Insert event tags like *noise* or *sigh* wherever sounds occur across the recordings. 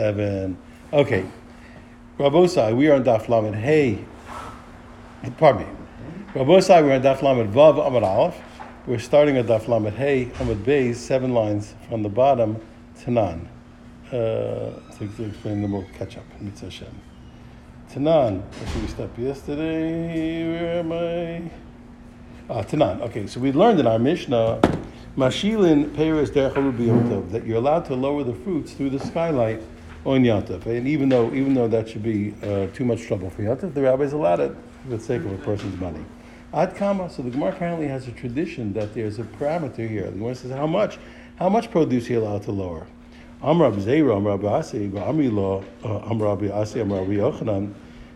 Seven. Okay. Rabosai, we are on Daf Lamed Hey. Pardon me. Rabosai, we're on Daf Lamed Vav Amad Aleph. We're starting at Daf Lamed Hey Amad Beis, seven lines from the bottom to none. Uh, to, explain them, we'll catch up. Mitzvah Hashem. Tanan. Actually, we stopped yesterday. Where am I? Ah, Tanan. Okay, so we learned in our Mishnah, Mashilin Peres Derech that you're allowed to lower the fruits through the skylight on Yantav. And even though even though that should be uh, too much trouble for Yantav, the rabbis allowed it for the sake of a person's money. Ad Kama, so the Gemara apparently has a tradition that there's a parameter here. The Gemara says how much, how much produce you allowed to lower? Amrab Zera, Amrab Asi, Amri Lo, Amrab Asi, Amrab Yochanan.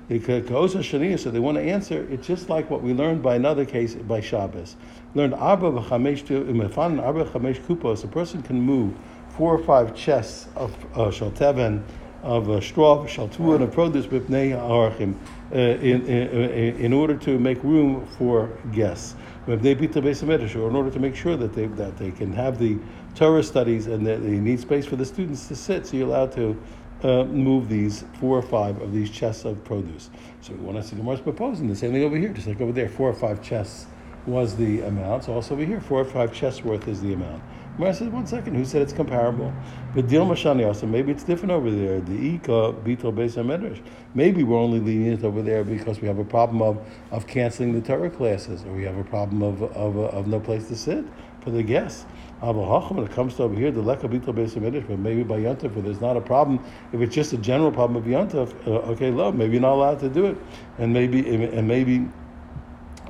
So they want to answer. It's just like what we learned by another case by Shabbos. Learned Arba v'chamesh Arba chamesh kupos. A person can move four or five chests of uh, shalteven, of uh, straw, shaltua, and of produce b'pnei arachim, uh, in, in, in order to make room for guests. Or in order to make sure that they that they can have the Torah studies and that they need space for the students to sit, so you're allowed to uh, move these four or five of these chests of produce. So we want to see the Gemara's proposing the same thing over here, just like over there, four or five chests was the amount. So also over here, four or five chests worth is the amount. Gemara says, one second, who said it's comparable? But Dil Mashani also, maybe it's different over there. The Ika Bito Medrash. Maybe we're only lenient over there because we have a problem of, of canceling the Torah classes, or we have a problem of, of, of no place to sit for the guests. When it comes to over here, the Leka Bito Medrash, but maybe by Yantaf, where there's not a problem, if it's just a general problem of Yantaf, uh, okay, love, maybe you're not allowed to do it. And maybe, and maybe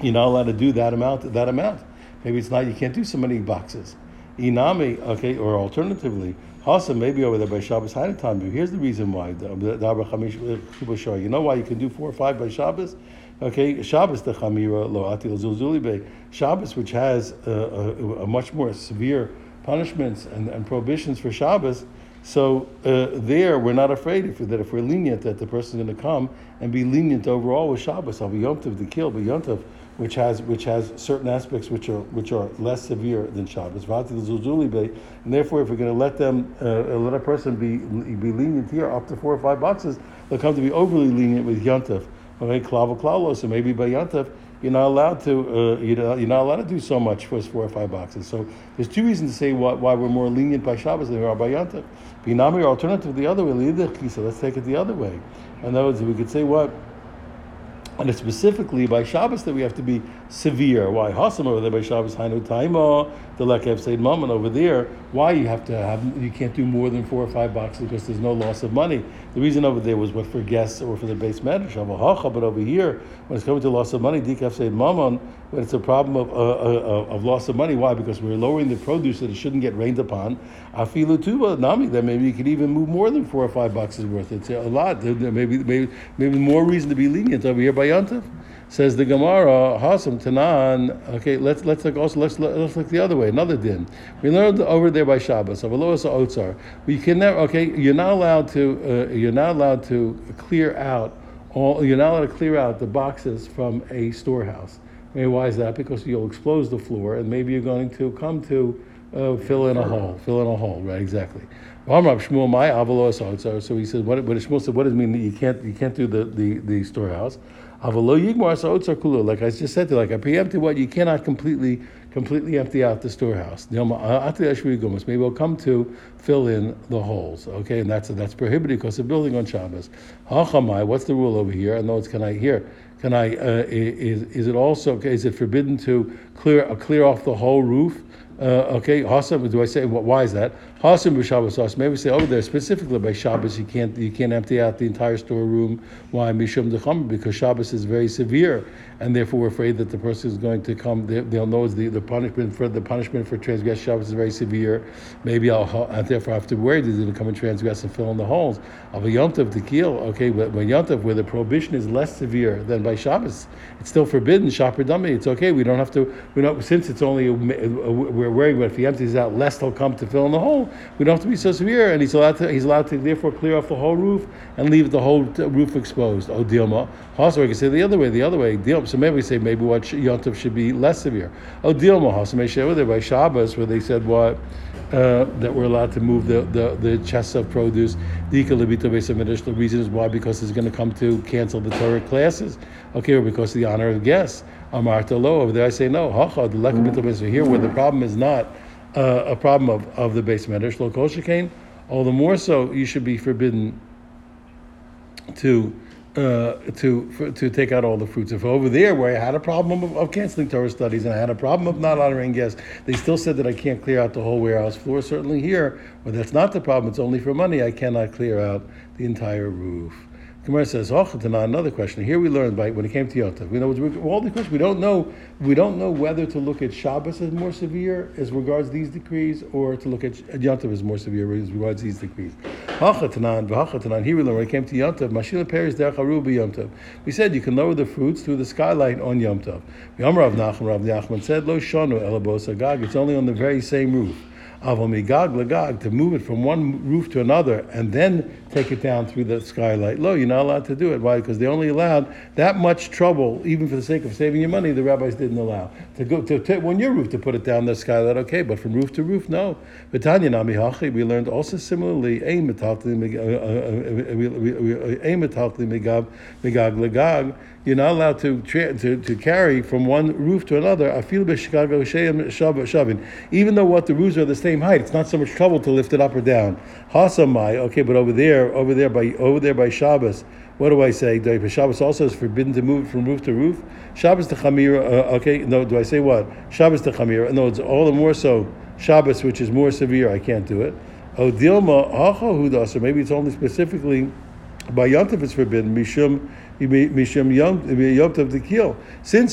you're not allowed to do that amount, that amount. Maybe it's not, you can't do so many boxes. Inami, okay, or alternatively, Hasa maybe over there by Shabbos time. But here's the reason why. The Chamish You know why you can do four or five by Shabbos? Okay, Shabbos the Chamira lo atil zuzuli Shabbos, which has a, a, a, much more severe punishments and, and prohibitions for Shabbos. So uh, there, we're not afraid if, that if we're lenient, that the person is going to come and be lenient overall with Shabbos. I'll be yomtiv to kill, but yomtiv which has which has certain aspects which are which are less severe than Shabbos. And therefore, if we're going to let them uh, let a person be be lenient here up to four or five boxes, they'll come to be overly lenient with Yontif. Okay. So maybe by Yontif, you're not allowed to uh, you're, not, you're not allowed to do so much for four or five boxes. So there's two reasons to say why, why we're more lenient by Shabbos than we are by Yontif. Binami alternative the other way. Let's take it the other way. In other words, we could say what and it's specifically by Shabbos that we have to be severe. Why Hasam over there by Shabbos Hainu Taima, the Lekev Seid Mammon over there, why you have to have you can't do more than four or five boxes because there's no loss of money. The reason over there was what for guests or for the base medrash of but over here, when it's coming to loss of money, Dikav Seid Mammon, when it's a problem of, uh, uh, of loss of money, why? Because we're lowering the produce that it shouldn't get rained upon. Afilu Tuba, Nami, That maybe you could even move more than four or five boxes worth. It's a lot. Maybe maybe maybe more reason to be lenient over here by Yantav. Says the Gemara, Hasam Tanan. Okay, let's let's look also let's let's look the other way. Another din. We learned over there by Shabbos of Alois Otzar. We can never. Okay, you're not allowed to. Uh, you're not allowed to clear out all. You're not allowed to clear out the boxes from a storehouse. Okay, why is that? Because you'll expose the floor, and maybe you're going to come to uh, fill in a hole. Fill in a hole. Right? Exactly. So he says, what, what Shmuel said, what does it mean that you can't you can't do the, the, the storehouse? Like I just said to like I preempted what you cannot completely completely empty out the storehouse. Maybe we'll come to fill in the holes. Okay, and that's that's prohibited because of building on Shabbos. What's the rule over here? And those can I hear? Can I uh, is is it also is it forbidden to clear uh, clear off the whole roof? Uh, okay, Hasam, do I say why is that? Hasam b'Shabbos Maybe say over there specifically by Shabbos you can't you can't empty out the entire storeroom. Why mishum decham? Because Shabbos is very severe, and therefore we're afraid that the person is going to come. They, will know the, the punishment for the punishment for transgress Shabbos is very severe. Maybe I'll, I'll therefore have to worry that he's going to come and transgress and fill in the holes. Of a yontav to. Okay, but when yontav where the prohibition is less severe than by Shabbos, it's still forbidden. Shapir dummy. It's okay. We don't have to. We don't since it's only a, a, a, we're worried that if he empties out, less he'll come to fill in the hole. We don't have to be so severe, and he's allowed to. He's allowed to therefore clear off the whole roof and leave the whole roof exposed. Oh, Dilma. Also, we can say the other way. The other way. Dilma. So maybe we say maybe what Yontav should be less severe. Oh, share with it by Shabbos where they said what. uh, that we're allowed to move the, the, the chests of produce. The reason is why because it's going to come to cancel the Torah classes. Okay, or because of the honor of guests. Amarta lo over there. I say no. Hacha the lekabit here where the problem is not uh, a problem of, of the base medrash lo kol All the more so, you should be forbidden to uh, to for, to take out all the fruits. If over there where I had a problem of, of, canceling Torah studies and I had a problem of not honoring guests, they still said that I can't clear out the whole warehouse floor. Certainly here, where that's not the problem, it's only for money. I cannot clear out the entire roof. Gemara says, "Oh, another question. Here we learned by when it came to Yontav. We know all the questions. We don't know. We don't know whether to look at Shabbos as more severe as regards these decrees, or to look at Yontav as more severe as regards these decrees. Hachatanan, v'hachatanan. Here we learned when it came to Yontav. Mashila peris derech Yontav. We said you can lower the fruits through the skylight on Yontav. Rav Nachman, Rav Nachman said, "Lo shonu elabos agag." It's only on the very same roof. Avomigag lagag to move it from one roof to another and then take it down through the skylight. Lo, you're not allowed to do it. Why? Because they only allowed that much trouble, even for the sake of saving your money. The rabbis didn't allow to go to, to on your roof to put it down the skylight. Okay, but from roof to roof, no. Tanya nami hachi. We learned also similarly. Aim megag lagag. You're not allowed to, to, to carry from one roof to another. Even though what the roofs are the same height, it's not so much trouble to lift it up or down. Hasamai. Okay, but over there over there by over there by Shabbos. What do I say? Shabbos also is forbidden to move from roof to roof. Shabbos to Chamir. Uh, okay, no. Do I say what? Shabbos to Chamir. No, it's all the more so Shabbos, which is more severe. I can't do it. Oh, Dilma Hacha Hudas, maybe it's only specifically by Yantav it's forbidden. Mishum Since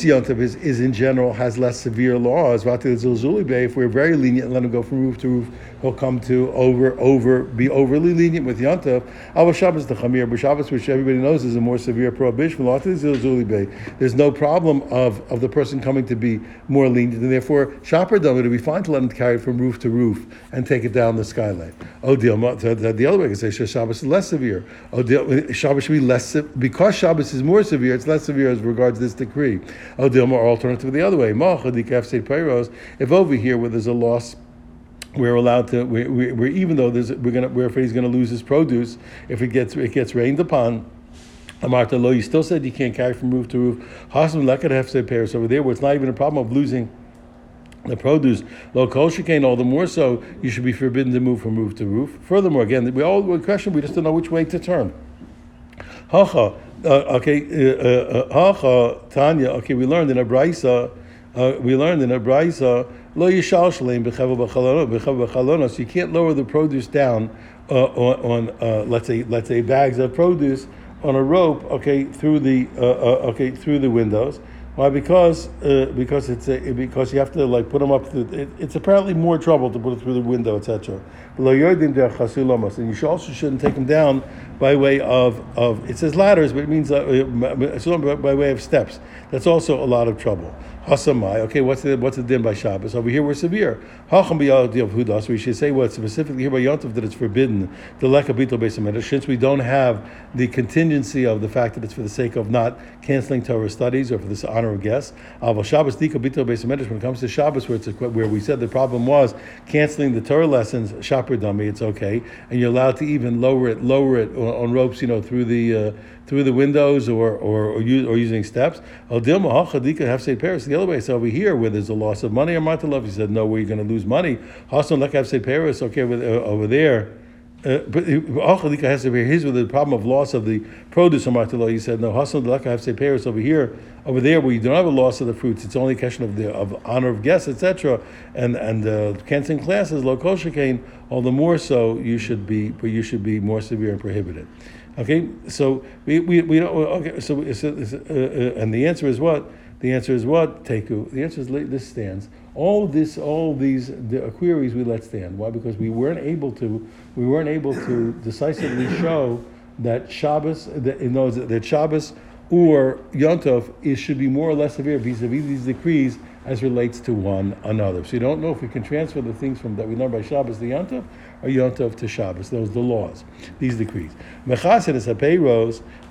Yom is, is in general has less severe laws, if we're very lenient and let him go from roof to roof, he'll come to over over be overly lenient with Yom Tov. Our Shabbos the Chamir, but Shabbos, which everybody knows is a more severe prohibition. There's no problem of, of the person coming to be more lenient, and therefore Shopper Dom it would be fine to let him carry it from roof to roof and take it down the skylight. Oh. The other way I can say Shabbos is less severe. Oh. Shabbos should be less because Shabbos Shabbos is more severe, it's less severe as regards this decree. Oh, more alternative the other way. If over here where there's a loss we're allowed to we, we, we're even though there's we're gonna we're afraid he's gonna lose his produce if it gets it gets rained upon Amarta lo, you still said you can't carry from roof to roof. Hasam lekad said Paris over there where it's not even a problem of losing the produce. Lo kol shekain, all the more so you should be forbidden to move from roof to roof. Furthermore, again, we all question we just don't know which way to turn. Hacha, uh, okay, uh, uh, hacha Tanya. Okay, we learned in a brisa. Uh, we learned in a brisa. Lo yishal shaleim b'chava So you can't lower the produce down uh, on, on uh, let's say let's say bags of produce on a rope. Okay, through the okay through the windows. Why? Because uh, because it's a, because you have to like put them up. To, it, it's apparently more trouble to put it through the window, etc. And you should also shouldn't take them down by way of, of it says ladders, but it means uh, by way of steps. That's also a lot of trouble. Hasamai. Okay, what's the what's the din by Shabbos? Over here we're severe. Hacham of. We should say what specifically here by Yontif that it's forbidden the lekabito beis since we don't have the contingency of the fact that it's for the sake of not canceling Torah studies or for this honor of guests. Aval Shabbos dikabito beis when it comes to Shabbos where it's a, where we said the problem was canceling the Torah lessons shaper dummy. It's okay, and you're allowed to even lower it lower it on, on ropes, you know, through the. Uh, through the windows or or, or, use, or using steps. Paris the other way. So over here, where there's a loss of money or love, he said, no, where you're going to lose money. Hasan have say Paris, okay, over, uh, over there. Uh, but Achalika has to be his with the problem of loss of the produce of Martelo. He said, no, Hasan Laka have say Paris over here, over there where you don't have a loss of the fruits. It's only a question of the of honor of guests, etc. And and uh, canceling classes, low all the more so you should be, you should be more severe and prohibited. Okay, so we, we, we don't, okay, so, so uh, uh, and the answer is what? The answer is what? Teku. The answer is this stands. All this, all these the queries we let stand. Why? Because we weren't able to, we weren't able to decisively show that Shabbos, that, you know, that Shabbos or Yontov is should be more or less severe vis-a-vis these decrees as relates to one another. So you don't know if we can transfer the things from that we learn by Shabbos to Yontov or Yontov to Shabbos. Those the laws, these decrees. Mechasin is a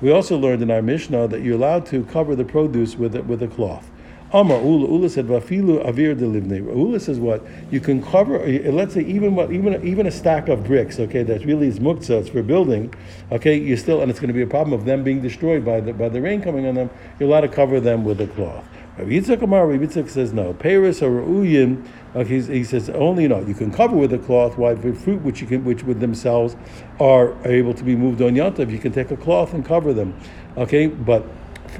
we also learned in our Mishnah that you're allowed to cover the produce with a, with a cloth. Amar Ula Ula said Vafilu Avir Delivne. Ula says what you can cover. uh, Let's say even what even even a stack of bricks. Okay, that really is muktzah. It's for building. Okay, you still and it's going to be a problem of them being destroyed by the by the rain coming on them. You're allowed to cover them with a cloth. Rabbi Yitzchak Amar, Rabbi Yitzchak says no. Paris or Uyim, okay, he says only no. You can cover with a cloth. For fruit which you can, which with themselves are, are able to be moved on Yantav, you can take a cloth and cover them. Okay, but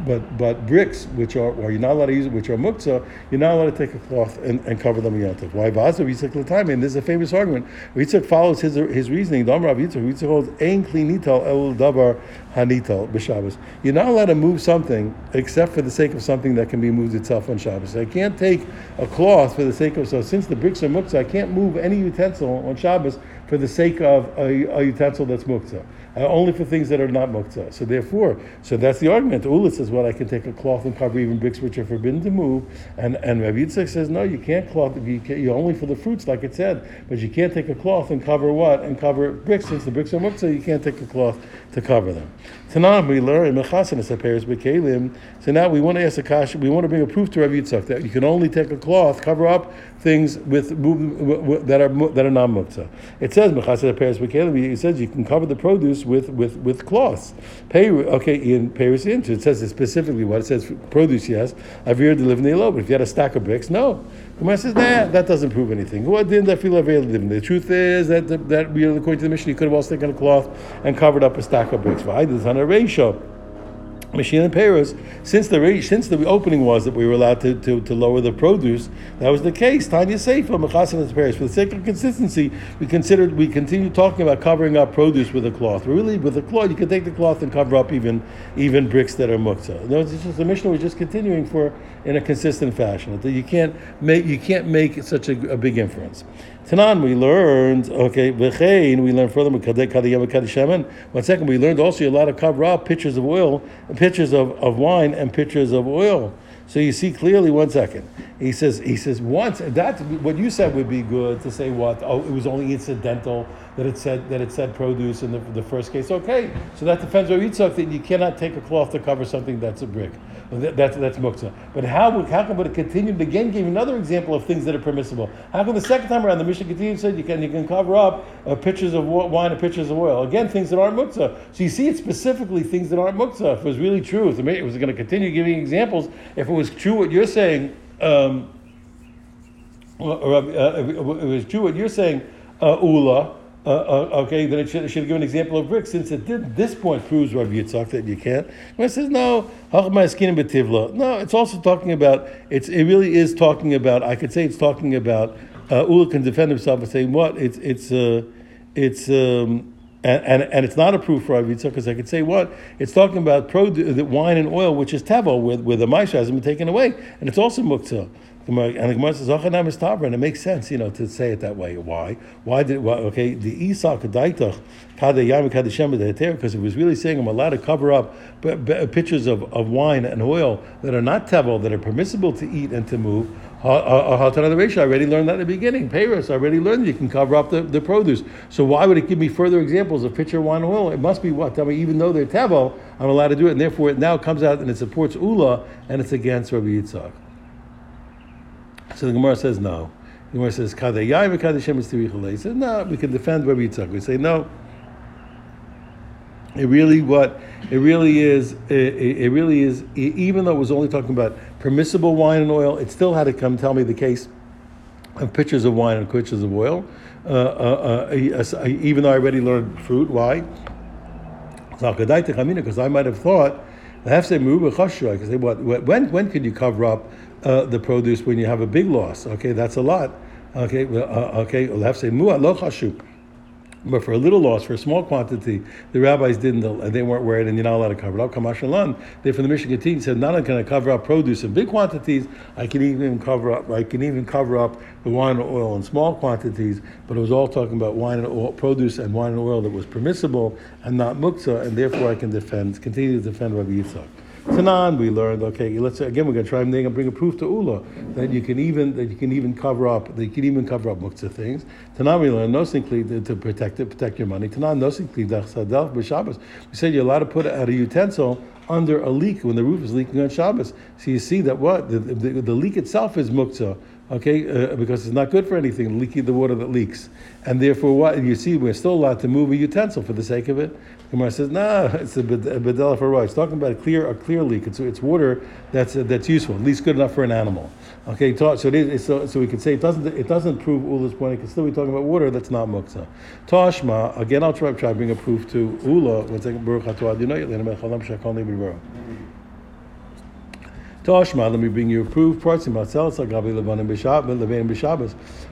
but but bricks, which are or you're not allowed to use, which are muktzah, you're not allowed to take a cloth and, and cover them Yantav. Why Vazav Yitzchak Latami? And this is a famous argument. Yitzchak follows his his reasoning. Dam Rav Yitzchak, Yitzchak holds ein klinital el davar hanital b'Shabbos. You're not allowed to move something except for the sake of something that can be moved itself on Shabbos. I can't take a cloth for the sake of so since the bricks are muktzah, I can't move any utensil on Shabbos for the sake of a, a utensil that's muktzah. Uh, only for things that are not muktzah. So therefore, so that's the argument. Ulit says, well, I can take a cloth and cover even bricks which are forbidden to move. And and Rabbi Yitzchak says, no, you can't cloth. You can, you're only for the fruits, like it said. But you can't take a cloth and cover what? And cover bricks. Since the bricks are muktzah, you can't take a cloth to cover them. Tanam, we learn in appears Bekalim. So now we want to ask a kasha, we want to bring a proof to Rav Yitzchak that you can only take a cloth, cover up things with move, that are that are non muktzah. It says Mechasanis appears Bekalim. It says you can cover the produce with with with cloths. Pay okay in Paris it says it specifically what it says produce yes. i've heard the Avir delivery low, but if you had a stack of bricks, no. Gemara says nah, that doesn't prove anything. The truth is that that according to the Mishnah, you could have also taken a cloth and covered up a stack of bricks. Why? There's on a ratio. Machine and Paris, since the since the opening was that we were allowed to, to, to lower the produce, that was the case. Tanya Seifa, Mechasin and Paris. For the sake of consistency, we considered we continue talking about covering up produce with a cloth. Really, with a cloth, you can take the cloth and cover up even even bricks that are muktzah. No, it's just the Mishnah was just continuing for in a consistent fashion. You can't make you can't make such a, a big inference. Tanan, we learned, okay, v'chein, we learned further, one second, we learned also a lot of kavra, pitchers of oil, pitchers of, of wine, and pitchers of oil. So you see clearly, one second. He says, he says, once, that, what you said would be good to say what? Oh, it was only incidental that it said that it said produce in the, the first case. Okay, so that defends Rav Yitzchak that you cannot take a cloth to cover something that's a brick. That, that's that's muktzah. But how how come it continued again? Gave another example of things that are permissible. How come the second time around the Mishnah continued said you can you can cover up uh, pitchers of wine and pitchers of oil? Again, things that aren't muktzah. So you see, it's specifically things that aren't muktzah. If it was really true, if it was going to continue giving examples, if it was true what you're saying. Um, or, uh, it was true what you're saying, uh, Ula, uh, uh, okay, then it should, it should give an example of brick. Since it did this point proves Rabbi Yitzchak that you can't. When it says no, no, it's also talking about. It's it really is talking about. I could say it's talking about. Uh, Ula can defend himself by saying what it's it's uh, it's. Um, and, and, and it's not a proof for Rabbi Yitzchak because I could say what it's talking about pro, the wine and oil, which is tavo where, where the maisha hasn't been taken away, and it's also muktzah. And the Gemara says, "Zachanam is and it makes sense, you know, to say it that way. Why? Why did? Why, okay, the Isa kadaitach kadayam kadishem because it was really saying I'm allowed to cover up pictures of, of wine and oil that are not tevel, that are permissible to eat and to move. Haltan the ratio. I already learned that in the beginning. Paris, I already learned you can cover up the, the produce. So why would it give me further examples of pitcher wine and oil? It must be what? Tell me, even though they're tevel, I'm allowed to do it, and therefore it now comes out and it supports Ula and it's against Rabbi Yitzchak. So the Gemara says no. The Gemara says Kadayai v'Kadashem is He says no. We can defend Rabbi Yitzchak. We say no. It really what it really is. It, it, really is. Even though it was only talking about permissible wine and oil, it still had to come tell me the case of pitchers of wine and pitchers of oil. Uh, uh, uh, even though I already learned fruit, why? Because I might have thought I have to say because what when when could you cover up uh, the produce when you have a big loss. Okay, that's a lot. Okay, uh, okay, we'll have to say mu'at. But for a little loss, for a small quantity, the rabbis didn't, they weren't worried, and you're not allowed to cover it up. Kamashalan, from the Mishnah Gatin said, not only can I cover up produce in big quantities, I can even cover up, I can even cover up the wine and oil in small quantities. But it was all talking about wine and oil, produce and wine and oil that was permissible and not muktzah, and therefore I can defend, continue to defend Rabbi Yitzchak. Tanan, we learned. Okay, let's say, again we're going to try and bring a proof to Ula that you can even that you can even cover up that you can even cover up muktzah things. Tanan, we learned no to, protect it, protect your money. Tanan, no simply b'Shabbos. We said you're allowed to put a, a utensil under a leak when the roof is leaking on Shabbos. So you see that what the, the, the leak itself is muktzah okay, uh, because it's not good for anything, leaking the water that leaks. And therefore, what you see, we're still allowed to move a utensil for the sake of it. Gemara says, nah, it's a bedella for right. It's talking about a clear, a clear leak. It's, it's water that's uh, that's useful, at least good enough for an animal. Okay, so it is, so, so we could say it doesn't it doesn't prove Ula's point. It can still be talking about water that's not muksa. Tashma again. I'll try try to bring a proof to Ula. One second. Baruch? Toshma, let me bring you a proof.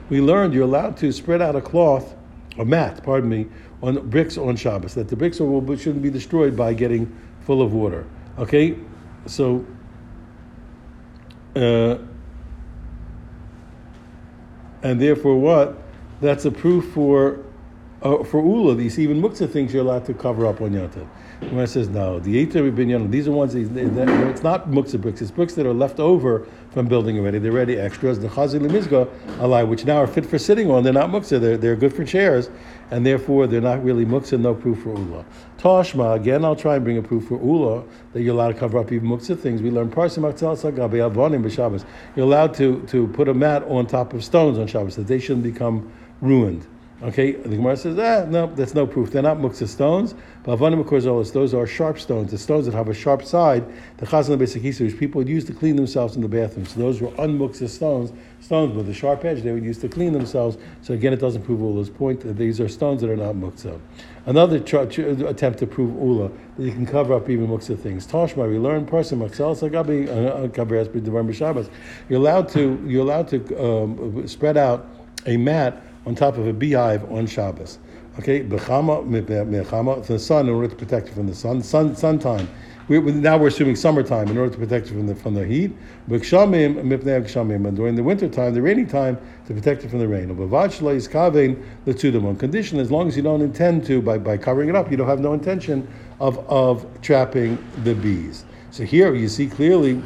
We learned you're allowed to spread out a cloth, a mat, pardon me, on bricks on Shabbos. That the bricks are, shouldn't be destroyed by getting full of water. Okay, so. Uh, and therefore, what? That's a proof for uh, for Ula. These even muktzah things you're allowed to cover up on Yontif. When it says no, the Eitar Binyan, these are ones that, that, it's not muktzah bricks, it's bricks that are left over from building already. They're already extras. The Chazil Mizga which now are fit for sitting on, they're not muktzah. They're, they're good for chairs, and therefore they're not really muktzah. No proof for ula. Toshma again. I'll try and bring a proof for ula that you're allowed to cover up even muktzah things. We learn parsim b'Shabbos. You're allowed to to put a mat on top of stones on Shabbos that they shouldn't become ruined. Okay, the Gemara says, ah, no, that's no proof. They're not muktzah stones. But those are sharp stones, the stones that have a sharp side. The chazan besakisa, which people would use to clean themselves in the bathroom. So those were unmuktzah stones, stones with a sharp edge they would use to clean themselves. So again, it doesn't prove Ula's point. That these are stones that are not muktzah. Another attempt to prove Ula, that you can cover up even muktzah things. Tashma, we learn person, you're allowed to, you're allowed to um, spread out a mat on top of a beehive on Shabbos. Okay, bechama mechama the sun in order to protect you from the sun. Sun sun time. We, now we're assuming summertime in order to protect you from the from the heat. And during the winter time, the rainy time, to protect you from the rain. is On condition, as long as you don't intend to, by, by covering it up, you don't have no intention of, of trapping the bees. So here you see clearly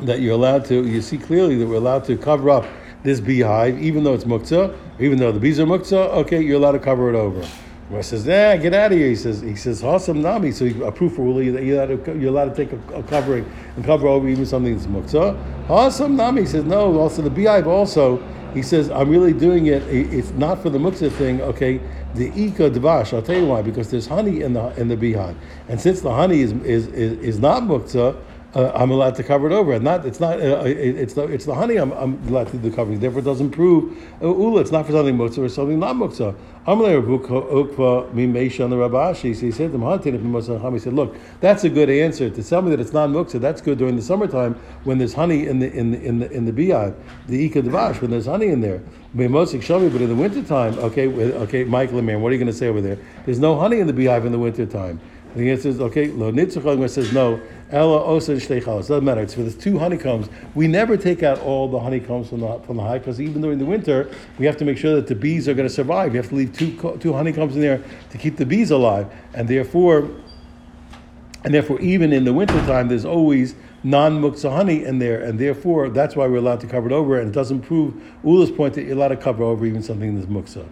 that you're allowed to, you see clearly that we're allowed to cover up this beehive, even though it's muktzah, even though the bees are muktzah, okay, you're allowed to cover it over. Where says, "Yeah, get out of here." He says, "He says, Hasam nami." So a proof for that you're allowed, to, you're allowed to take a, a, covering and cover over even something that's muktzah. Hasam nami. He says, "No." Also, the beehive also. He says, "I'm really doing it. It's not for the muktzah thing." Okay, the ika dvash. I'll tell you why. Because there's honey in the in the beehive, and since the honey is is is, is not muktzah uh, I'm allowed to cover it over. And not it's not uh, it, it's the it's the honey I'm, I'm allowed to do the covering. Therefore, it doesn't prove uh, ula. It's not for something muktzah or something not muktzah. Amalei Ukva Mimesha on the Rabashi. So he said to He said, look, that's a good answer to tell me that it's not muktzah. That's good during the summertime when there's honey in the in the in the in the beehive, the ika devash when there's honey in there. But in the wintertime, okay, okay, Michael man, what are you going to say over there? There's no honey in the beehive in the wintertime. The answer is okay. Lo nitzachag says no. Ella osa shteichalos. Doesn't matter. It's for the two honeycombs. We never take out all the honeycombs from the from the hive because even during the winter we have to make sure that the bees are going to survive. You have to leave two two honeycombs in there to keep the bees alive, and therefore, and therefore, even in the wintertime, there's always non-muktzah honey in there, and therefore that's why we're allowed to cover it over, and it doesn't prove Ula's point that you're allowed to cover over even something that's muktzah.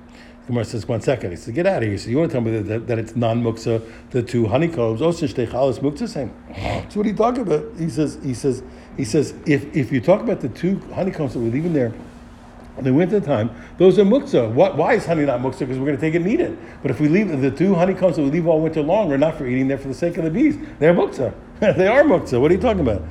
Gemara says, one second. He says, get out of here. So you want to tell me that, that, that it's non-muksa, the two honeycombs, osin shtechalis muksa same. So what are you talking about? He says, he says, he says, if, if you talk about the two honeycombs that we leave in there in the winter time, those are muksa. What, why is honey not muksa? Because we're going to take it and eat it. But if we leave the two honeycombs that we leave all winter long we're not for eating, they're for the sake of the bees. They're muksa. *laughs* they are muksa. What are you talking about?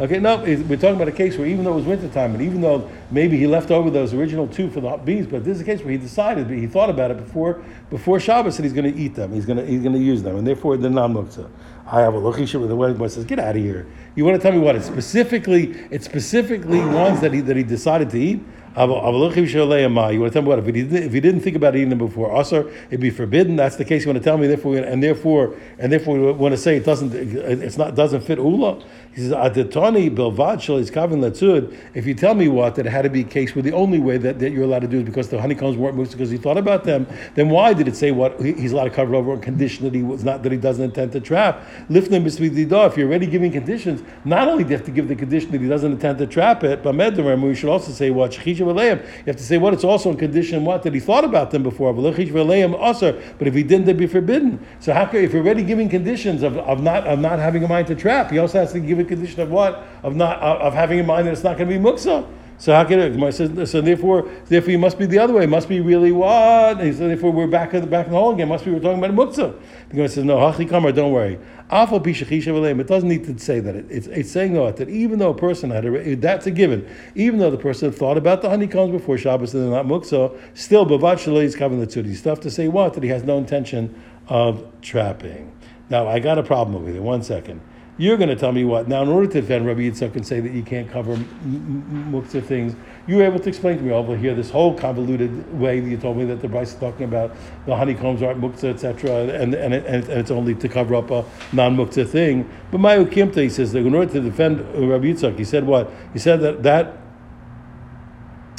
Okay, no, we're talking about a case where even though it was wintertime, and even though maybe he left over those original two for the bees, but this is a case where he decided, he thought about it before before Shabbos, that he's going to eat them, he's going to he's going to use them, and therefore they're non muktzah. I have a lochishim with the wedding boy says, "Get out of here! You want to tell me what? It's specifically, it's specifically ones that he that he decided to eat. You want to tell me what? If he didn't, if he didn't think about eating them before Asr, it'd be forbidden. That's the case. You want to tell me, therefore, and therefore, and therefore, we want to say it doesn't, it's not, doesn't fit Ula. He says, Adatani Bilvad is Kavin Latzud. If you tell me what, that it had to be a case where the only way that, that you're allowed to do is because the honeycombs weren't moved because he thought about them, then why did it say what he's allowed to cover over on condition that he was not, that he doesn't intend to trap? Lifnim Bisvidida, if you're already giving conditions, not only do you have to give the condition that he doesn't intend to trap it, but Medarim, we should also say what? You have to say what? It's also in condition what? That he thought about them before. But if he didn't, they'd be forbidden. So how can, if you're already giving conditions of, of, not, of not having a mind to trap, he also has to give a condition of what? Of not of having in mind that it's not going to be muksa. So how can it? Says, so therefore, therefore, you must be the other way. It must be really what? And so therefore, we're back in the back in the hole again. Must be we're talking about muksa. The Gemara says no. Hachi kamar, don't worry. It doesn't need to say that. It's, it's saying though that even though a person had a, that's a given. Even though the person thought about the honeycombs before Shabbos and they're not muksa, still bavat is covering the tzudi. Stuff to say what that he has no intention of trapping. Now I got a problem over here. One second. You're going to tell me what? Now, in order to defend Rabbi Yitzchak and say that you can't cover muktzah things, you were able to explain to me over here this whole convoluted way that you told me that the Bryce is talking about the honeycombs aren't muktzah, etc., and, and, and it's only to cover up a non muktzah thing. But Mayu Kimta, he says that in order to defend Rabbi Yitzchak, he said what? He said that that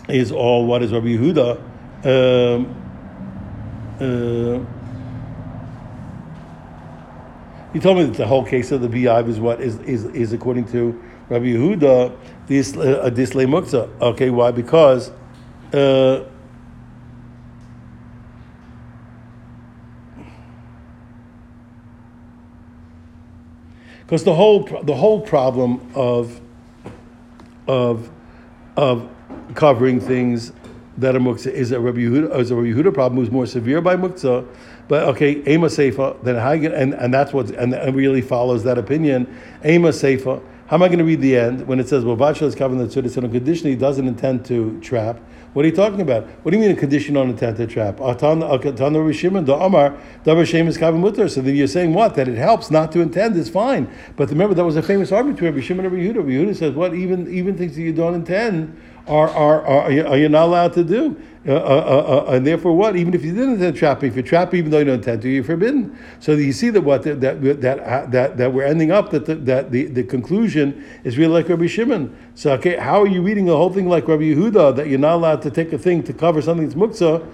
is all what is Rabbi Yehuda. Um, uh, he told me that the whole case of the beehive is what is is, is according to Rabbi Yehuda this uh, this muktzah. Okay, why? Because. Uh, because the whole the whole problem of of of covering things that are muktzah is a Rabbi Yehuda, is a Rabbi Yehuda problem who's more severe by muktzah but okay, Ema Seifa, then how get, and, and that's what and, and really follows that opinion. Ema Seifa. How am I going to read the end when it says, "Well, Bachel is covering the tzud"? on a condition he doesn't intend to trap. What are you talking about? What do you mean a condition on intent to trap? Uh, uh, the. So then you're saying what? That it helps not to intend is fine. But remember that was a famous argument between Rabbi Shimon and Rabbi Yehuda. Rabbi Yehuda says what? Even even things that you don't intend are are are, are you not allowed to do? Uh, uh, uh, uh, and therefore, what? Even if you didn't intend trapping, if you trap even though you don't intend to, you're forbidden. So you see that what that that that that, that we're ending up that the, that the, the conclusion is really like Rabbi Shimon. So okay, how are you reading the whole thing like Rabbi Yehuda that you're not allowed to take a thing to cover something that's muktzah?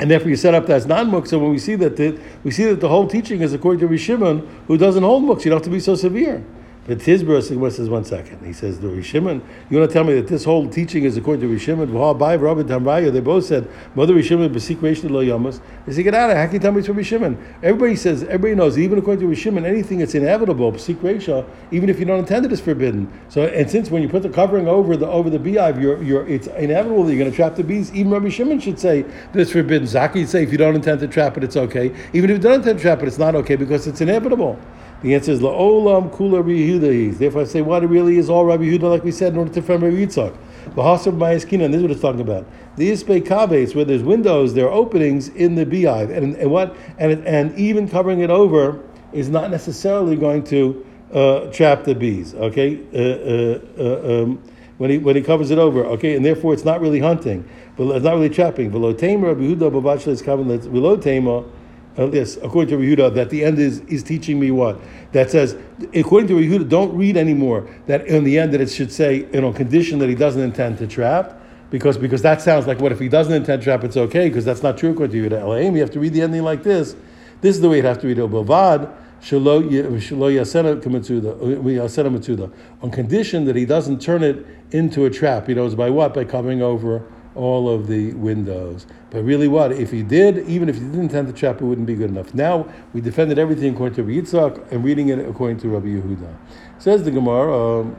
And therefore, you set up that as non-muktzah. When we see that the, we see that the whole teaching is according to Rabbi Shimon, who doesn't hold muktzah. You don't have to be so severe. But Tizbra says one second. He says the Rishimon. You want to tell me that this whole teaching is according to Rishimon? Rabbi. They both said Mother Rishimon b'sik lo yamas. They say get out of. How can you tell me it's from Rishimon? Everybody says everybody knows even according to Rishimon, anything that's inevitable b'sik even if you don't intend it, is forbidden. So and since when you put the covering over the over the beehive, you're, you're it's inevitable that you're going to trap the bees. Even Rabbi Shimon should say that it's forbidden. Zaki would say if you don't intend to trap it, it's okay. Even if you don't intend to trap it, it's not okay because it's inevitable. The answer is La'olam Kula Yehuda. Therefore, I say what it really is all Rabbi Yehuda, like we said, in order to defend Rabbi Yitzchak. Hasab Mayaskina, and this is what it's talking about. The Ispe Kaves, where there's windows, there are openings in the beehive, and, and what and and even covering it over is not necessarily going to uh, trap the bees. Okay, uh, uh, uh um, when he when he covers it over. Okay, and therefore it's not really hunting, but it's not really trapping. Below Tamer Rabbi Yehuda Babachel is covering below Tamer uh, yes, according to Yehuda, that the end is, is teaching me what? That says, according to Yehuda, don't read anymore that in the end that it should say, you know, condition that he doesn't intend to trap, because because that sounds like what if he doesn't intend to trap, it's okay, because that's not true according to Yehuda. Elaim, you have to read the ending like this. This is the way you have to read it. Bavad, on condition that he doesn't turn it into a trap. He knows by what? By covering over all of the windows. But really, what if he did? Even if he didn't intend the trap, it wouldn't be good enough. Now we defended everything according to Rabbi Yitzchak and reading it according to Rabbi Yehuda. Says the Gemara. Um,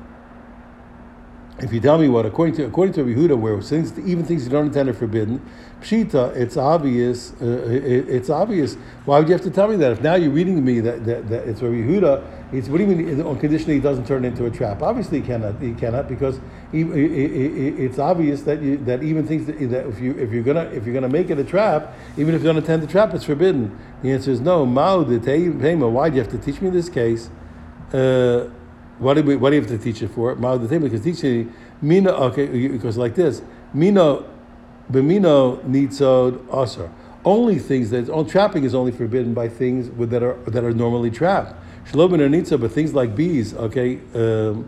if you tell me what, according to according to Yehuda, where things, even things you don't intend are forbidden, pshita, it's obvious. Uh, it, it's obvious. Why would you have to tell me that? If now you're reading to me that, that, that it's Rabbi Yehuda, it's what do you mean on condition he doesn't turn into a trap? Obviously, he cannot. He cannot because he, it's obvious that you, that even things that, that, if you if you're gonna if you're gonna make it a trap, even if you don't intend the trap, it's forbidden. The answer is no. Mao the Why do you have to teach me this case? Uh, What do we? What do you have to teach it for? Ma the thing because teaching mina. Okay, because like this mina, b'mino nitzod asar. Only things that all trapping is only forbidden by things with, that are that are normally trapped. Shalom and but things like bees. Okay. Um,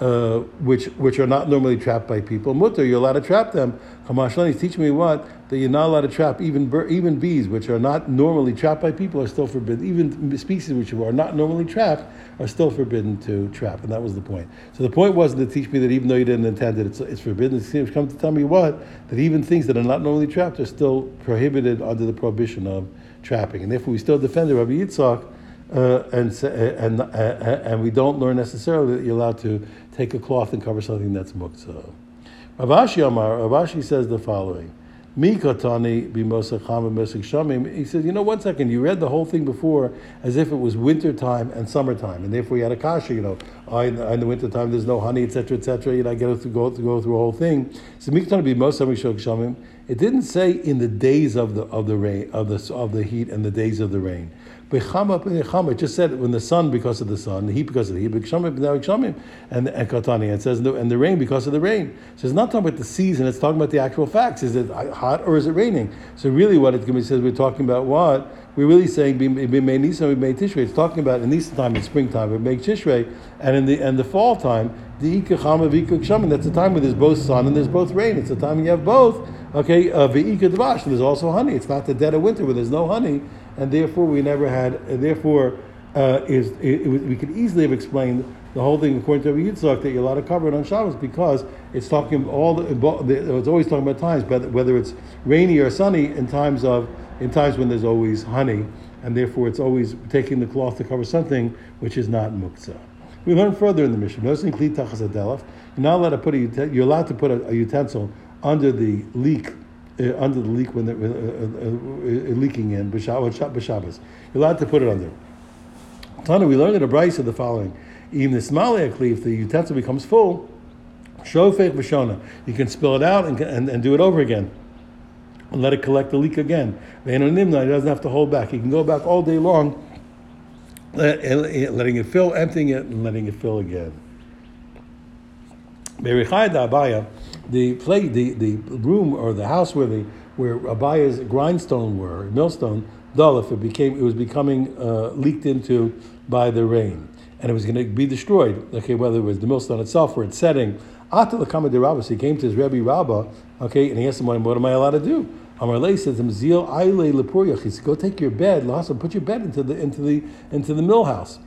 uh, which which are not normally trapped by people. Mutter, you're allowed to trap them. Kamashlan, teach me what that you're not allowed to trap even even bees, which are not normally trapped by people, are still forbidden. Even species which are not normally trapped are still forbidden to trap, and that was the point. So the point wasn't to teach me that even though you didn't intend it, it's, it's forbidden. It's come to tell me what that even things that are not normally trapped are still prohibited under the prohibition of trapping, and therefore we still defend the Rabbi Yitzchak. Uh, and and uh, and we don't learn necessarily that you're allowed to take a cloth and cover something that's muktzah. Rav Ashi Amar, Rav Ashi says the following. Mi katani shamim. He says, you know, one second, you read the whole thing before as if it was winter time and summertime, and therefore you had a kasha, you know, oh, in, in the winter time there's no honey, etc., etc. You know, I get to go to go through a whole thing. So mi katani shamim. It didn't say in the days of the of the rain of the of the heat and the days of the rain. It just said when the sun because of the sun, the heat because of the heat, and and katani. It says and the rain because of the rain. So it's not talking about the season; it's talking about the actual facts. Is it hot or is it raining? So really, what it be says we're talking about what we're really saying made Nisan, we made Tishrei. It's talking about in Nisan time, in springtime, make Tishrei, and in the and the fall time, the ikachama v'ikach That's the time where there's both sun and there's both rain. It's the time when you have both. Okay, uh, There's also honey. It's not the dead of winter where there's no honey and therefore we never had, and therefore uh, is it, it, we could easily have explained the whole thing according to Rabbi that you're allowed to cover it on Shabbos because it's talking all the, it's always talking about times, but whether it's rainy or sunny in times of in times when there's always honey, and therefore it's always taking the cloth to cover something which is not muktzah. We learn further in the Mishnah. You're not allowed to put a you're allowed to put a, a utensil under the leak uh, under the leak when they're uh, uh, uh leaking in b'Shabbos. You're allowed to put it under. Tana, we learned in a of the following: even the smaliakli, if the utensil becomes full, shofech b'shona, you can spill it out and, and, and do it over again. And let it collect the leak again. The nimna, he doesn't have to hold back. He can go back all day long, letting it fill, emptying it, and letting it fill again. Berichai da abaya the play, the, the room or the house where the where Abaya's grindstone were, millstone, dull it became it was becoming uh, leaked into by the rain, and it was going to be destroyed. Okay, whether it was the millstone itself or its setting. Kama de Rabbah, he came to his Rebbe Rabbah, okay, and he asked him, "What am I allowed to do?" Amarle says to him, "Zil aile lepuriach." He said, "Go take your bed, Lhasa, put your bed into the into the into the mill house."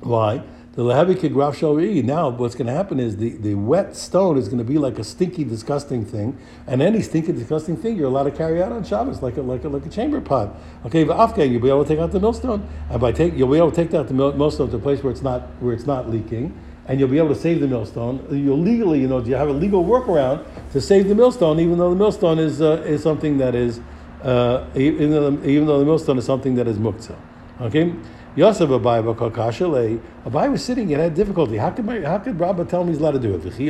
Why? The lehavik graf Now, what's going to happen is the, the wet stone is going to be like a stinky, disgusting thing, and any stinky, disgusting thing you're allowed to carry out on Shabbos, like a like a, like a chamber pot. Okay, but afghan, you'll be able to take out the millstone, and by take you'll be able to take out the millstone to a place where it's not where it's not leaking, and you'll be able to save the millstone. You'll legally, you know, do you have a legal workaround to save the millstone, even though the millstone is uh, is something that is uh, even, though the, even though the millstone is something that is muktzah. Okay. Yosef Abai Bakakashale. Abai was sitting and had difficulty. How could how could Rabba tell me he's allowed to do it?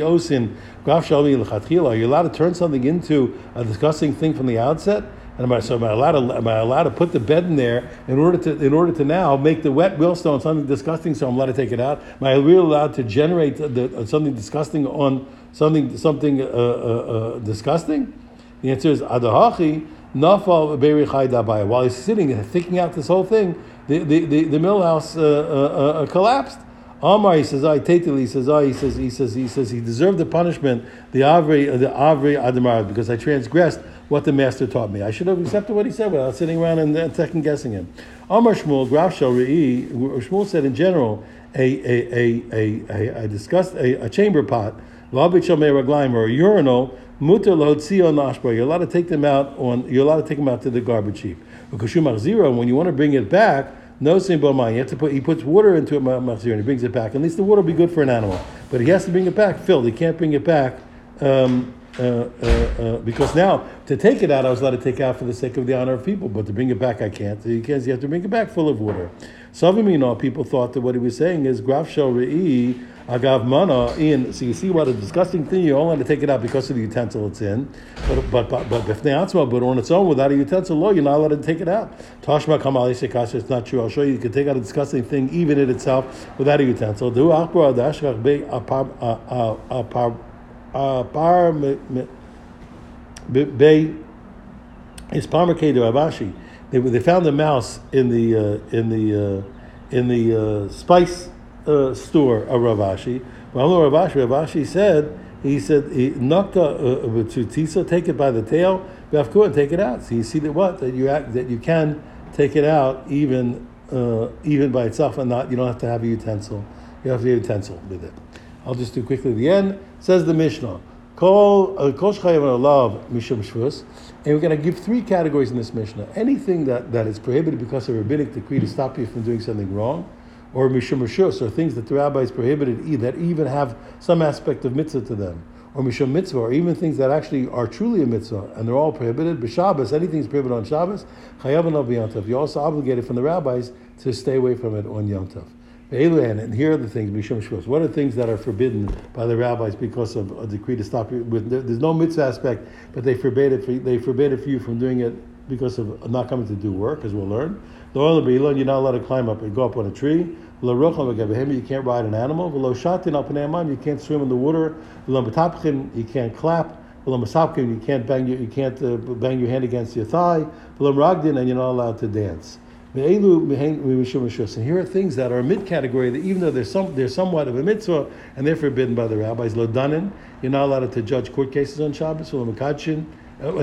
Are you allowed to turn something into a disgusting thing from the outset? And am I, so am I allowed to am I allowed to put the bed in there in order to in order to now make the wet millstone something disgusting? So I'm allowed to take it out. Am I really allowed to generate the, uh, something disgusting on something something uh, uh, uh, disgusting? The answer is adahachi nafal beri While he's sitting and thinking out this whole thing, the, the, the, the mill house uh, uh, uh, collapsed. Amar, he says, I Tatili, he says, I, he says, he says, he says, he deserved the punishment, the Avri, uh, the Avri Adamar, because I transgressed what the master taught me. I should have accepted what he said without sitting around and, and second guessing him. Amar Shmuel, Graf Re'i, Shmuel said in general, a, a, a, a, a, a discussed, a, a chamber pot, or a urinal, mutter nashbar. You're allowed to take them out on. You're allowed to take them out to the garbage heap. Because zero, when you want to bring it back, no sin You have to put. He puts water into it, machzir, and he brings it back. At least the water will be good for an animal, but he has to bring it back filled. He can't bring it back. Um, uh, uh, uh, because now to take it out, I was allowed to take out for the sake of the honor of people, but to bring it back, I can't. So you can't. You have to bring it back full of water. Savimino, people thought that what he was saying is graf shel re'i agav mana in. So you see what a disgusting thing. You only have to take it out because of the utensil it's in, but but but but but on its own without a utensil, law you're not allowed to take it out. Tashma sekasha. It's not true. I'll show you. You can take out a disgusting thing even in itself without a utensil. Do akbar dashkach be apar be is parmakei de Rav Ashi. They, they found a mouse in the uh, in the uh, in the uh, spice uh, store of Rav Ashi. Well, Rav Ashi, Ravashi said he said naka to tisa, take it by the tail, and take it out. So you see that what that you act, that you can take it out even uh, even by itself and not you don't have to have a utensil. You have to have a utensil with it. I'll just do quickly the end. Says the Mishnah. Kol uh, love mishum shvus, and we're going to give three categories in this Mishnah. Anything that, that is prohibited because of rabbinic decree to stop you from doing something wrong, or mishum shvus, or things that the rabbis prohibited that even have some aspect of mitzvah to them, or mishum mitzvah, or even things that actually are truly a mitzvah, and they're all prohibited. B'Shabbos, anything is prohibited on Shabbos. Chayav You're also obligated from the rabbis to stay away from it on Yom Tov. And here are the things, Mishum. What are things that are forbidden by the rabbis because of a decree to stop you? With, there's no mitzvah aspect, but they forbade it. For, they forbade it for you from doing it because of not coming to do work, as we'll learn. The oil of you're not allowed to climb up and go up on a tree. You can't ride an animal. You can't swim in the water. You can't clap. You can't bang your, you can't uh, bang your hand against your thigh. And you're not allowed to dance. And here are things that are mid category that even though they're, some, they're somewhat of a mitzvah and they're forbidden by the rabbis. Lodanin, you're not allowed to judge court cases on Shabbos. Makachin, uh,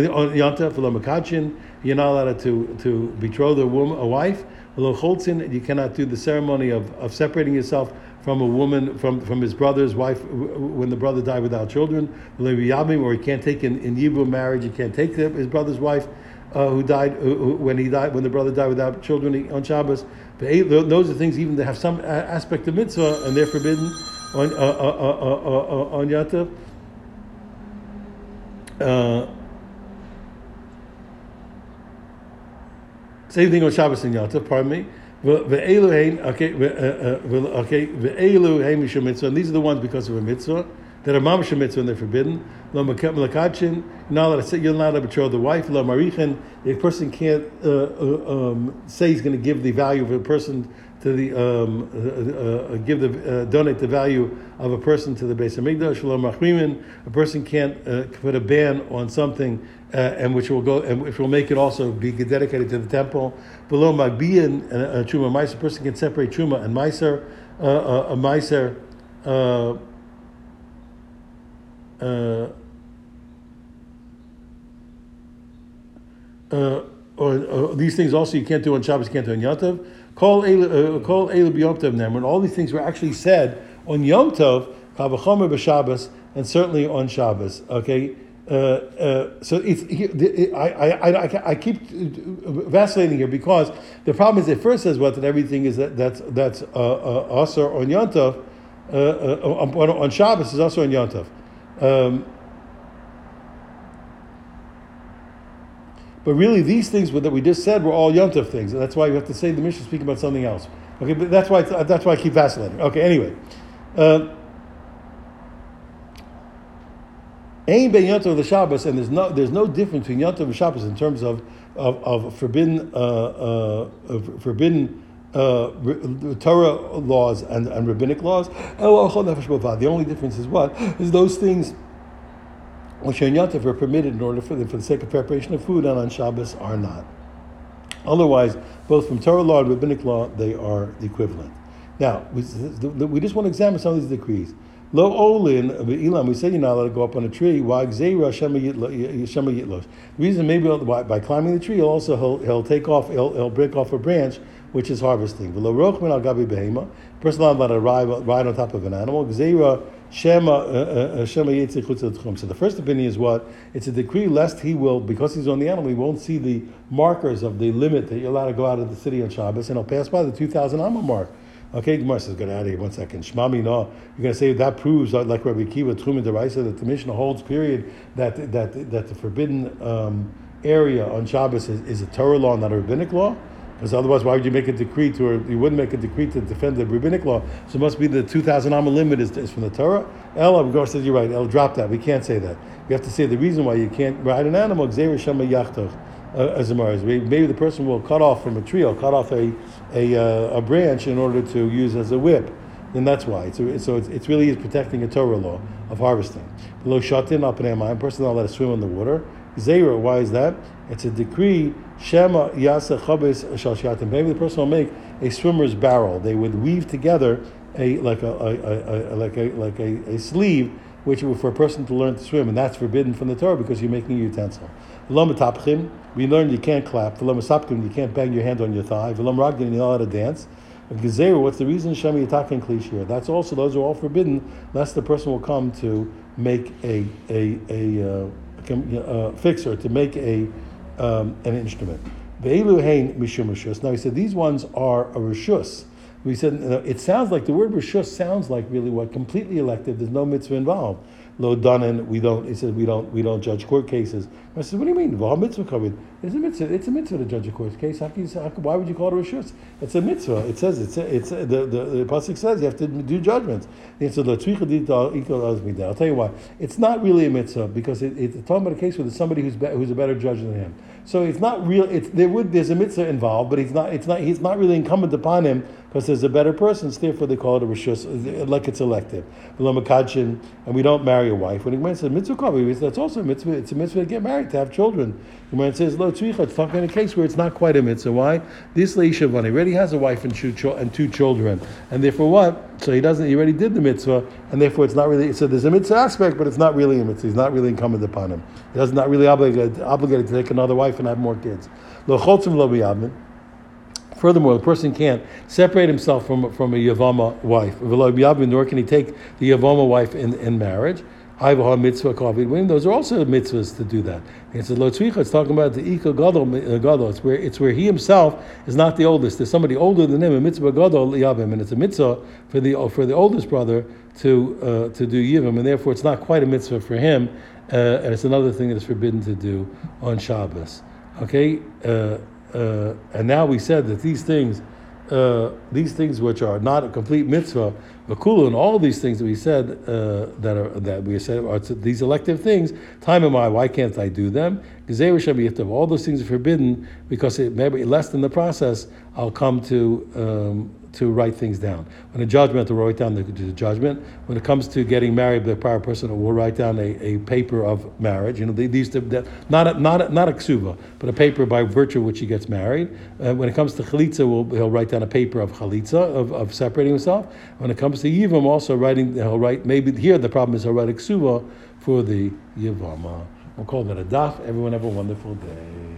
you're not allowed to, to betroth a woman, a wife. Cholzin, you cannot do the ceremony of, of separating yourself from a woman, from, from his brother's wife when the brother died without children. Or he can't take in, in Yibum marriage, he can't take his brother's wife uh, who died when he died when the brother died without children on Shabbos. Those are things even that have some aspect of mitzvah and they're forbidden on uh, uh, uh, uh, uh on Yatav. same thing on Shabbos and Yatav. Pardon me. Okay, okay. And these are the ones because of a mitzvah that are mamash mitzvah and they're forbidden. Lo melakachin, you're not allowed to betroth the wife. Lo marichin, a person can't uh, uh, um, say he's going to give the value of a person to the um, uh, uh give the uh, donate the value of a person to the base of Migdash. Lo machmimin, a person can't uh, put a ban on something. and which will go, and which will make it also be dedicated to the temple. Below magbiyan and truma meiser, a person can separate truma and meiser, a meiser uh, uh, or, or, these things also you can't do on Shabbos, you can't do on Yom Tov. Call uh, call Elu Yom Tov. When all these things were actually said on Yom Tov, Kavachomer b'Shabbos, and certainly on Shabbos. Okay. Uh, uh, so it's, it, I, I, I, I, keep vacillating here because the problem is it first says what that everything is that that's that's uh, uh, also on Yontov, uh, uh, on, on Shabbos is also on Yontov. Um, but really, these things that we just said were all Yontif things, and that's why you have to say the Mishnah speaking about something else. Okay, but that's why that's why I keep vacillating. Okay, anyway. Uh, Ain ben the Shabbos, and there's no there's no difference between Yontif and Shabbos in terms of of, of forbidden uh, uh, forbidden uh, Torah laws and, and rabbinic laws. The only difference is what? Is those things which are Yantav are permitted in order for the, for the sake of preparation of food and on Shabbos are not. Otherwise, both from Torah law and rabbinic law, they are the equivalent. Now, we, we just want to examine some of these decrees. Lo olin Elam, we say you're not allowed to go up on a tree. The reason maybe by climbing the tree, he'll also he'll, he'll take off, he'll, he'll break off a branch which is harvesting. V'lo rochvin al gabi behema, person not allowed to ride, ride on top of an animal. Gzeira shema uh, uh, uh, shema So the first opinion is what? It's a decree lest he will, because he's on the animal, he won't see the markers of the limit that you're allowed to go out of the city on Shabbos, and he'll pass by the 2,000 amma mark. Okay, Gemara says, get out of here one second. Shmami no. You're going to say that proves, like Rabbi Akiva, Tchum and Deraisa, that the Mishnah holds, period, that that that the forbidden um, area on Shabbos is, is a Torah law, not a rabbinic law. Because otherwise, why would you make a decree to, or you wouldn't make a decree to defend the rabbinic law? So it must be the 2,000 amma limit is, is from the Torah. El Abgar says, you're right, El, drop that. We can't say that. You have to say the reason why you can't ride an animal, Gzeir Shema Yachtach, uh, as. Maybe the person will cut off from a tree or cut off a, a, uh, a branch in order to use as a whip. And that's why. So, so it's, it's really is protecting a Torah law of harvesting. Below shatin up in a person not let it swim in the water. Zera, why is that? It's a decree, Shema Yasa Chabes Shal Maybe the person will make a swimmer's barrel. They would weave together a like a, a, a, a like a like a, a sleeve which for a person to learn to swim, and that's forbidden from the Torah because you're making a utensil. We learned you can't clap. You can't bang your hand on your thigh. You know how to dance. Gezeru, what's the reason Shemi Yitakin Klishir? That's also those are all forbidden, lest the person will come to make a a a, uh, uh, fixer to make a um, an instrument. Now he said these ones are a rishus. We said it sounds like the word rishus sounds like really what completely elective. There's no mitzvah involved lo danan. We don't. He says we don't. We don't judge court cases. I said, what do you mean? Well, mitzvah covered. It's a mitzvah. It's a mitzvah to judge a court case. How can you how, why would you call it a rishus? It's a mitzvah. It says it's a, it's a, the the, the pasuk says you have to do judgments. I'll tell you why. It's not really a mitzvah because it, it's talking about a case where there's somebody who's be, who's a better judge than him. So it's not real. It's there would there's a mitzvah involved, but he's not. It's not. He's not really incumbent upon him because there's a better person. So therefore, they call it a rishus, like it's elective. And we don't marry a wife. When he says mitzvah that's also a mitzvah. It's a mitzvah to get married to have children. It says lo tzricha, it's talking in a case where it's not quite a mitzvah. Why? This leishavan already has a wife and two, and two children, and therefore what? So he doesn't. He already did the mitzvah, and therefore it's not really. So there's a mitzvah aspect, but it's not really a mitzvah. He's not really incumbent upon him. He not really obligated, obligated to take another wife and have more kids. Lo chotzim lo Furthermore, the person can't separate himself from, from a Yavama wife. Nor can he take the Yavama wife in, in marriage. mitzvah Those are also mitzvahs to do that. It's a lotzricha. It's talking about the ika gadol uh, gadol. It's where it's where he himself is not the oldest. There's somebody older than him. A mitzvah gadol yavim, and it's a mitzvah for the for the oldest brother to uh, to do yivim, and therefore it's not quite a mitzvah for him. Uh, and it's another thing that is forbidden to do on Shabbos. Okay. Uh, uh, and now we said that these things, uh, these things which are not a complete mitzvah, Vakulu, and all these things that we said uh, that are that we said are these elective things. Time am I? Why can't I do them? All those things are forbidden because it maybe less than the process. I'll come to um, to write things down. When a judgment, to write down the, the, judgment. When it comes to getting married, the prior person will write down a, a paper of marriage. You know, these the, not a, not a, not a ksuba, but a paper by virtue of which he gets married. Uh, when it comes to chalitza, we'll, he'll write down a paper of chalitza of, of separating himself. When it comes to yivam, also writing, he'll write maybe here the problem is he'll write a ksuba for the yivama. We'll call that a daf. Everyone have a wonderful day.